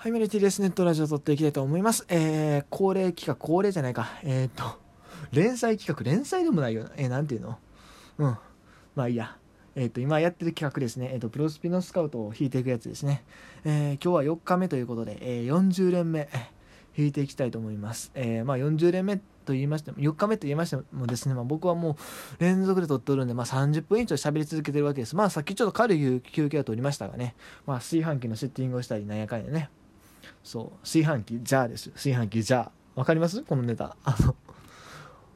はい、メルティレスネットラジオを撮っていきたいと思います。えー、恒例企画、恒例じゃないか。えー、っと、連載企画、連載でもないよな。えー、なんていうの？うん。まあいいや。えー、っと、今やってる企画ですね。えー、っと、プロスピのスカウトを引いていくやつですね。えー、今日は4日目ということで、えー、40連目、引いていきたいと思います。えー、まあ40連目と言いましても、4日目と言いましてもですね、まあ、僕はもう連続で撮っておるんで、まあ、30分以上喋り続けてるわけです。まあさっきちょっと軽い休憩を取りましたがね、まあ炊飯器のセッティングをしたりなんやかんやね。そう。炊飯器じゃあです。炊飯器じゃあわかります？このネタ。あの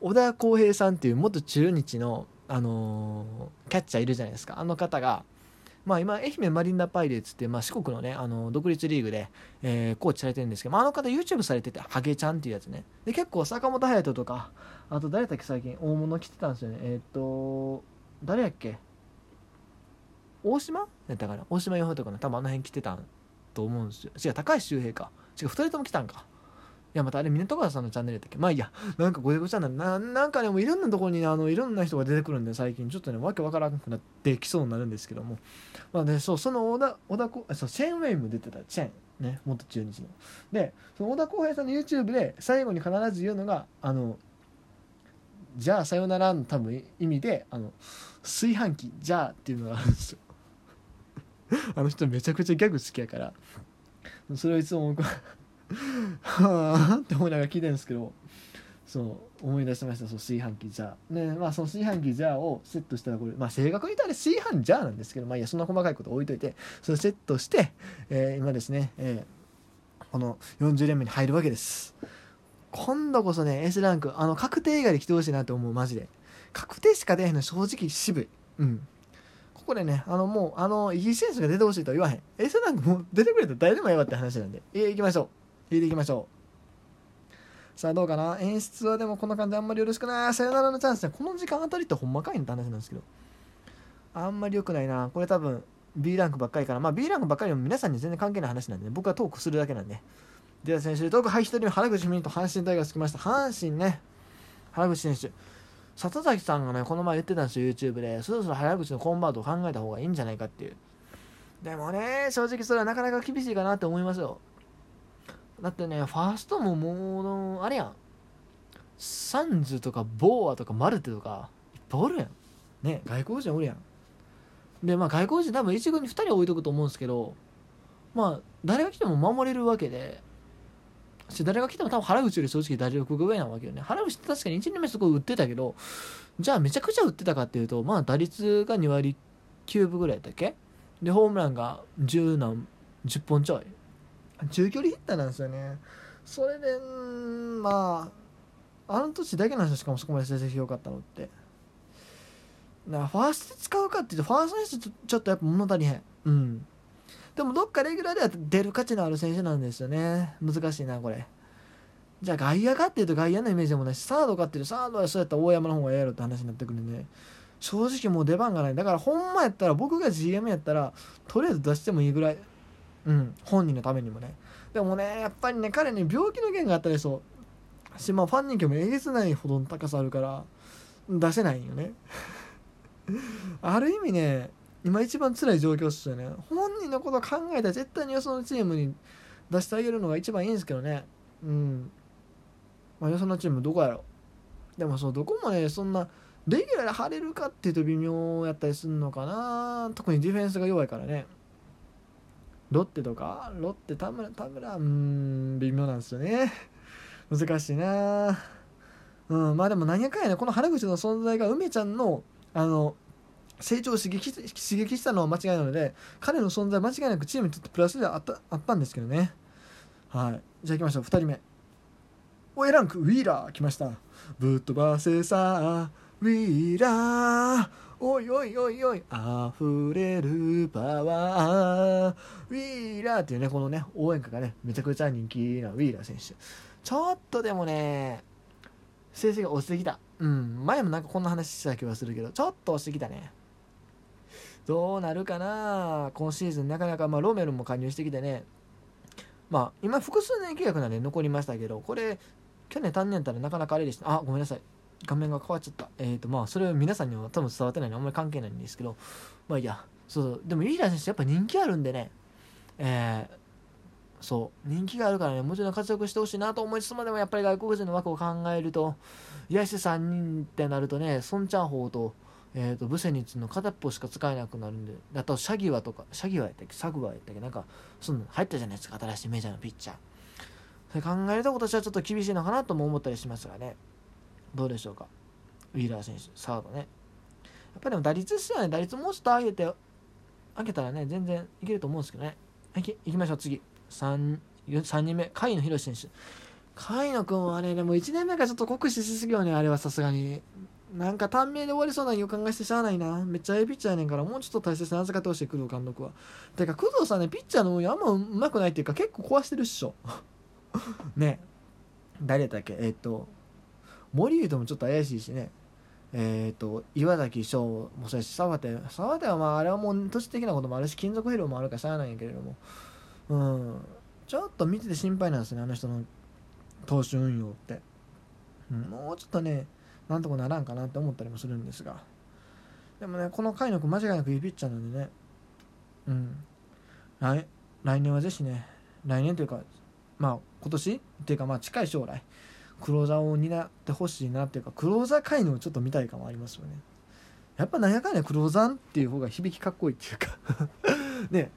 小田浩平さんっていう元中日の、あのーキャッチャーいるじゃないですか。あの方が、まあ、今愛媛マリンナパイレーツって、まあ、四国のねあの独立リーグで、えーコーチされてるんですけど、まあ、あの方 YouTube されててハゲちゃんっていうやつね。で結構坂本勇人とかあと誰だっけ最近大物来てたんですよね。えーっと誰やっけ？大島？やったかな？大島洋平とかね多分あの辺来てたんと思うんですよ。違う高橋周平か。違う2人とも来たんか。いやまたあれ港川さんのチャンネルやったっけ？まあいいや。なんかごちゃごちゃなななんかねもういろんなところにねあのいろんな人が出てくるんで最近。ちょっとねわけわからなくなってきそうになるんですけども。まあねそうその小田小田こそうチェーンウェイも出てた。チェーンね。元中日の。でその小田浩平さんの YouTube で最後に必ず言うのがあのじゃあさよならの多分意味であの炊飯器じゃあっていうのがあるんですよ。あの人めちゃくちゃギャグ好きやから。それをいつも僕は はあって思いながら聞いてるんですけどそう思い出しましたそう炊飯器じゃあねまあその炊飯器じゃあをセットしたらこれまあ正確に言ったら炊飯ジャーなんですけどまあいやそんな細かいこと置いといてそれセットして、えー今ですね、えーこの40連目に入るわけです。今度こそね S ランクあの確定以外で来てほしいなと思うマジで。確定しか出へんの正直渋い。うん。ここでね、あのもう、あの、イギリス選手が出てほしいとは言わへん。エスなんかもう出てくれたら誰でもええわって話なんで。えー、行きましょう。引いていきましょう。さあどうかな？演出はでもこんな感じあんまりよろしくない。さよならのチャンスね。この時間あたりってほんまかいんって話なんですけど。あんまり良くないな。これ多分 B ランクばっかりから。まあ B ランクばっかりも皆さんに全然関係ない話なんで、ね、僕はトークするだけなんで。では選手でトーク、はい、一人目原口文と阪神タイガース来ました。阪神ね。原口選手。里崎さんがねこの前言ってたんですよ YouTube で。そろそろ早口のコンバートを考えた方がいいんじゃないかっていう。でもね正直それはなかなか厳しいかなって思いますよ。だってねファーストももうあれやん。サンズとかボーアとかマルテとかいっぱいおるやん。ね外国人おるやん。でまあ外国人多分一軍に2人置いとくと思うんですけどまあ誰が来ても守れるわけで。し誰が来ても多分原口より正直打力が上なわけよね。原口って確かに1年目すごい打ってたけどじゃあめちゃくちゃ打ってたかっていうとまあ打率が2割9分ぐらいだっけ？でホームランが10何10本ちょい。中距離ヒッターなんですよね。それでんまああの年だけなんですよしかもそこまで成績良かったのって。なファースト使うかっていうとファーストにしてちょっとやっぱ物足りへん。うんでもどっかレギュラーでは出る価値のある選手なんですよね。難しいなこれ。じゃあ外野かっていうと外野のイメージでもないしサードかっていうとサードはそうやったら大山の方がええやろって話になってくるんで正直もう出番がない。だからほんまやったら僕が GM やったらとりあえず出してもいいぐらいうん本人のためにもね。でもねやっぱりね彼に病気の件があったりそう。しまあファン人気もえげつないほどの高さあるから出せないんよね。ある意味ね今一番辛い状況っすよね。本人のことを考えたら絶対によそのチームに出してあげるのが一番いいんですけどね。うん。まあよそのチームどこやろでもそうどこもねそんなレギュラーで張れるかっていうと微妙やったりするのかな。特にディフェンスが弱いからね。ロッテとかロッテ田村田村うん微妙なんですよね。難しいな。うんまあでも何やかんやねこの原口の存在が梅ちゃんのあの成長を刺激刺激したのは間違いなので彼の存在間違いなくチームにとってプラスではあったあったんですけどね。はい。じゃあ行きましょう。2人目。おエランクウィーラー来ました。ぶっ飛ばせさウィーラー。おいおいおいおい。溢れるパワー。ウィーラーっていうねこのね応援歌がねめちゃくちゃ人気なウィーラー選手。ちょっとでもね成績が落ちてきた。うん。前もなんかこんな話した気はするけどちょっと落ちてきたね。どうなるかな？今シーズンなかなか、まあ、ロメルも加入してきてね。まあ今複数年契約なんで残りましたけどこれ去年単年たらなかなかあれでした。あごめんなさい。画面が変わっちゃった。えっ、ー、とまあそれは皆さんには多分伝わってないのであんまり関係ないんですけど。まあいいや。そうそう。でもイーラー選手やっぱ人気あるんでね。えーそう。人気があるからねもちろん活躍してほしいなと思いつつもでもやっぱり外国人の枠を考えるといやして3人ってなるとねソン・チャンホーと,、えーと、ブセニッツの片っぽしか使えなくなるんであとシャギワとかシャギワやったっけ？サグワやったっけ？なんかその入ったじゃないですか？新しいメジャーのピッチャー。それ考えると今年はちょっと厳しいのかなとも思ったりしますがね。どうでしょうか？ウィーラー選手サードね。やっぱりでも打率ですよね打率もうちょっと上げて上げたらね全然いけると思うんですけどね。はい行きましょう次。3, 3人目甲斐野宏選手。甲斐野君はねでも1年目からちょっと酷使しすぎよねあれはさすがに。なんか短命で終わりそうな予感がしてしゃあないな。めっちゃええピッチャーやねんからもうちょっと大切に預かってほしい工藤監督は。てか工藤さんねピッチャーの運用あんまうまくないっていうか結構壊してるっしょ。ね。誰だっけ？えっ、と森人もちょっと怪しいしね。えっ、と岩崎翔もそうやし沢手沢手はまああれはもう都市的なこともあるし金属疲労もあるからしゃあないんやけれども。うん。ちょっと見てて心配なんですねあの人の投手運用って、もうちょっとねなんとかならんかなって思ったりもするんですが。でもねこの甲斐野君間違いなくいいピッチャーなんでね。うん。来来年はぜひね来年というかまあ今年？っていうかまあ近い将来。クローザーを担ってほしいなっていうかクローザー界のをちょっと見たい感はありますよね。やっぱなんやかんやクローザーっていう方が響きかっこいいっていうか。ね。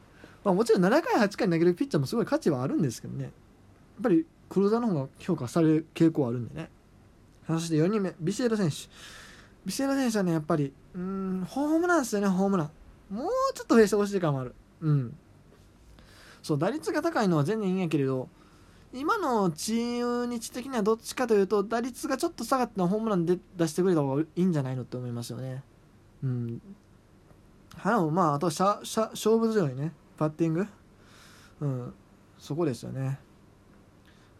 まあもちろん7回8回投げるピッチャーもすごい価値はあるんですけどね。やっぱりクローザーの方が評価される傾向あるんでね。そして4人目ビシエド選手ビシエド選手はねやっぱりうんホームランですよねホームランもうちょっと増やしてほしい感もあるうんそう打率が高いのは全然いいんやけれど今の中日的にはどっちかというと打率がちょっと下がってのホームランで出してくれた方がいいんじゃないのって思いますよね。うん。はまああとしゃしゃ勝負強いねバッティング。うん。そこですよね。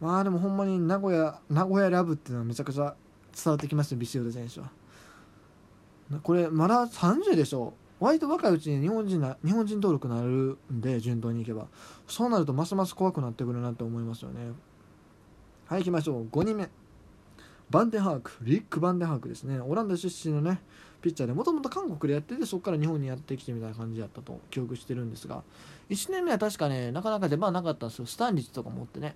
まあでもほんまに名古屋名古屋ラブっていうのはめちゃくちゃ伝わってきますよビシオド選手は。これまだ30でしょ？割と若いうちに日本人な日本人登録になるんで順当にいけば。そうなるとますます怖くなってくるなって思いますよね。はい行きましょう。5人目。バンデンハーク。リック・バンデンハークですね。オランダ出身のねピッチャーでもともと韓国でやっててそこから日本にやってきてみたいな感じだったと記憶してるんですが。1年目は確かねなかなか出番なかったんですよ。スタン率とか持ってね。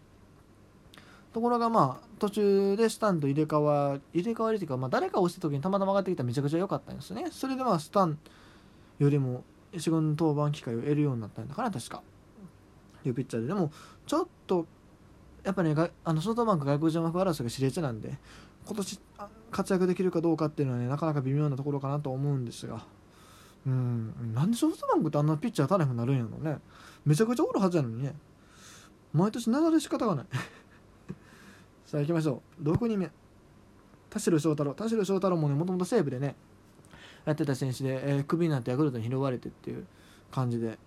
ところがまあ途中でスタンと入れ替わ入れ替わりというか、まあ、誰か押した時にたまたま上がってきたらめちゃくちゃ良かったんですね。それでまあスタンよりも1軍登板機会を得るようになったんだから確か。いうピッチャーで。でもちょっとやっぱねあのソフトバンク外国人枠争いが熾烈なんで今年活躍できるかどうかっていうのはねなかなか微妙なところかなと思うんですが。うんなんでソフトバンクってあんなピッチャー当たらへんくなるんやろうね。めちゃくちゃおるはずやのにね。毎年流れ仕方がない。さあ行きましょう。6人目。田代翔太郎。田代翔太郎もねもともと西武でねやってた選手で、えー、クビになってヤクルトに拾われてっていう感じで。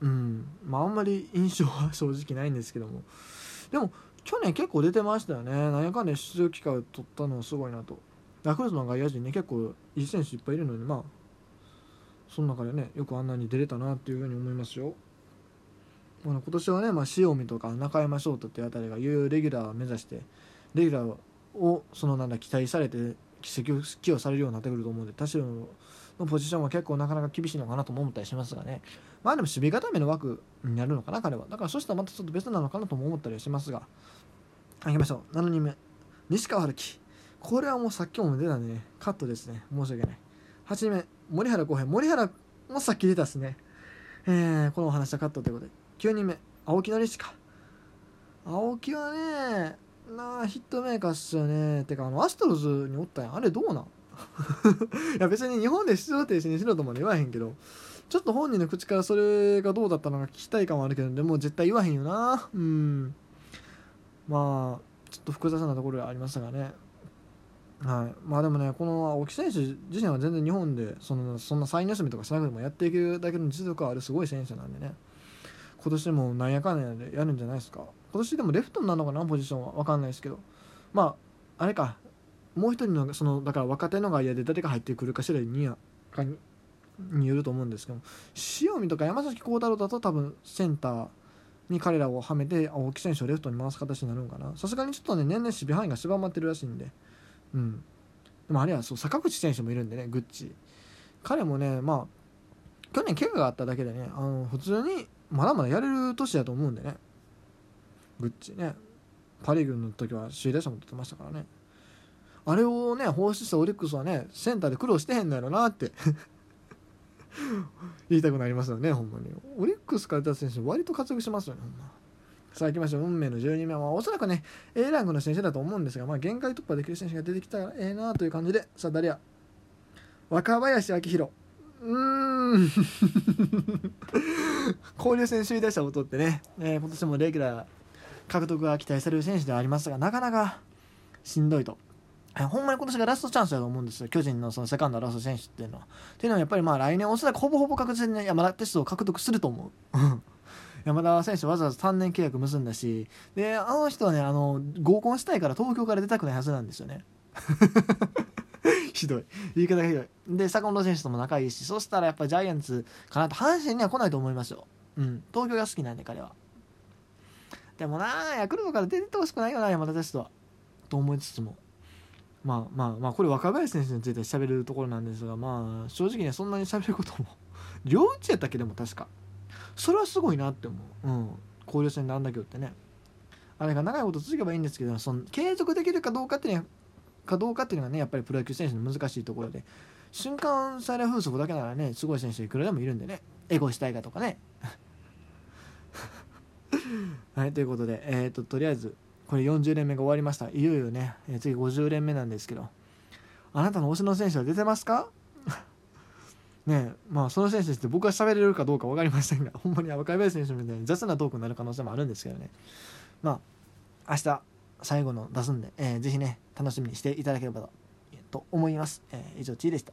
うん。まああんまり印象は 正直ないんですけども。でも去年結構出てましたよね。なんやかんで出場機会を取ったのはすごいなと。ヤクルトの外野陣ね結構いい選手いっぱいいるのにまあその中でねよくあんなに出れたなっていうふうに思いますよ、まあ、今年はね、まあ、塩見とか中山翔太っていうあたりがいうレギュラーを目指してレギュラーをそのなんだ期待されて奇跡を寄与されるようになってくると思うんで田代のポジションは結構なかなか厳しいのかなとも思ったりしますがね。まあでも守備固めの枠になるのかな彼はだからそしたらまたちょっと別なのかなとも思ったりしますが。いきましょう。7人目。西川春樹。これはもうさっきも出たんでね。カットですね。申し訳ない。8人目。森原浩平。森原もさっき出たっすね。えー、このお話はカットということで。9人目青木典親。青木はねなヒットメーカーっすよね。てかあのアストロズにおったん。やあれどうなん？いや別に日本で出場停止にしろとまで言わへんけど。ちょっと本人の口からそれがどうだったのか聞きたい感はあるけどでも絶対言わへんよな。うん。まあちょっと複雑なところがありましたがね。はい。まあでもねこの青木選手自身は全然日本でそのそんな再盗みとかしなくてもやっていくだけの実力があるすごい選手なんでね。今年もなんやかんやでやるんじゃないですか？今年でもレフトなのかな？ポジションは。分かんないですけど。まああれか。もう一人のそのだから若手の外野で誰が入ってくるかしらにやかにによると思うんですけど。塩見とか山崎幸太郎だと多分センターに彼らをはめて青木選手をレフトに回す形になるのかな。さすがにちょっとね年々守備範囲が狭まってるらしいんで。うん。でもあれはそう坂口選手もいるんでねグッチ。彼もねまあ去年怪我があっただけでねあの普通にまだまだやれる年だと思うんでね。グッチね。パ・リーグの時は首位打者も取ってましたからね。あれをね放出したオリックスはねセンターで苦労してへんのやろなって。言いたくなりますよねほんまに。オリックスから出た選手割と活躍しますよねほんま。さあ行きましょう。運命の12名はおそらくね A ランクの選手だと思うんですが、まあ、限界突破できる選手が出てきたらええなという感じで。さあ誰や若林明宏。うーん。交流戦首位打者を取ってね、えー今年もレギュラー獲得が期待される選手ではありますがなかなかしんどいと。ほんまに今年がラストチャンスだと思うんですよ、巨人のそのセカンドラスト選手っていうのは。っていうのはやっぱりまあ来年おそらくほぼほぼ確実に山田テストを獲得すると思う。山田選手わざわざ3年契約結んだしであの人はねあの合コンしたいから東京から出たくないはずなんですよね ひどい。言い方がひどい。で坂本選手とも仲いいしそしたらやっぱジャイアンツかなと。阪神には来ないと思いますよ。うん。東京が好きなんで彼は。でもなヤクルトから出てってほしくないよな山田テストは。と思いつつも。まあまあまあこれ若林選手について喋るところなんですがまあ正直ねそんなに喋ることも 両打ちやったっけでも確か。それはすごいなって思う、うん、交流戦であんだけ打ってね。あれが長いこと続けばいいんですけどその継続できるかどうかっていうのはかどうかっていうのがねやっぱりプロ野球選手の難しいところで。瞬間最大風速だけならねすごい選手いくらでもいるんでね。エゴしたいかとかね。はいということでえっ、ととりあえずこれ40連目が終わりました。いよいよね、えー次50連目なんですけど。あなたの推しの選手は出てますか？ねえまあその選手って僕が喋れるかどうか分かりませんがほんまに若林選手みたいに雑なトークになる可能性もあるんですけどね。まあ明日最後の出すんで、えーぜひね楽しみにしていただければとと思います、えー以上ちいでした。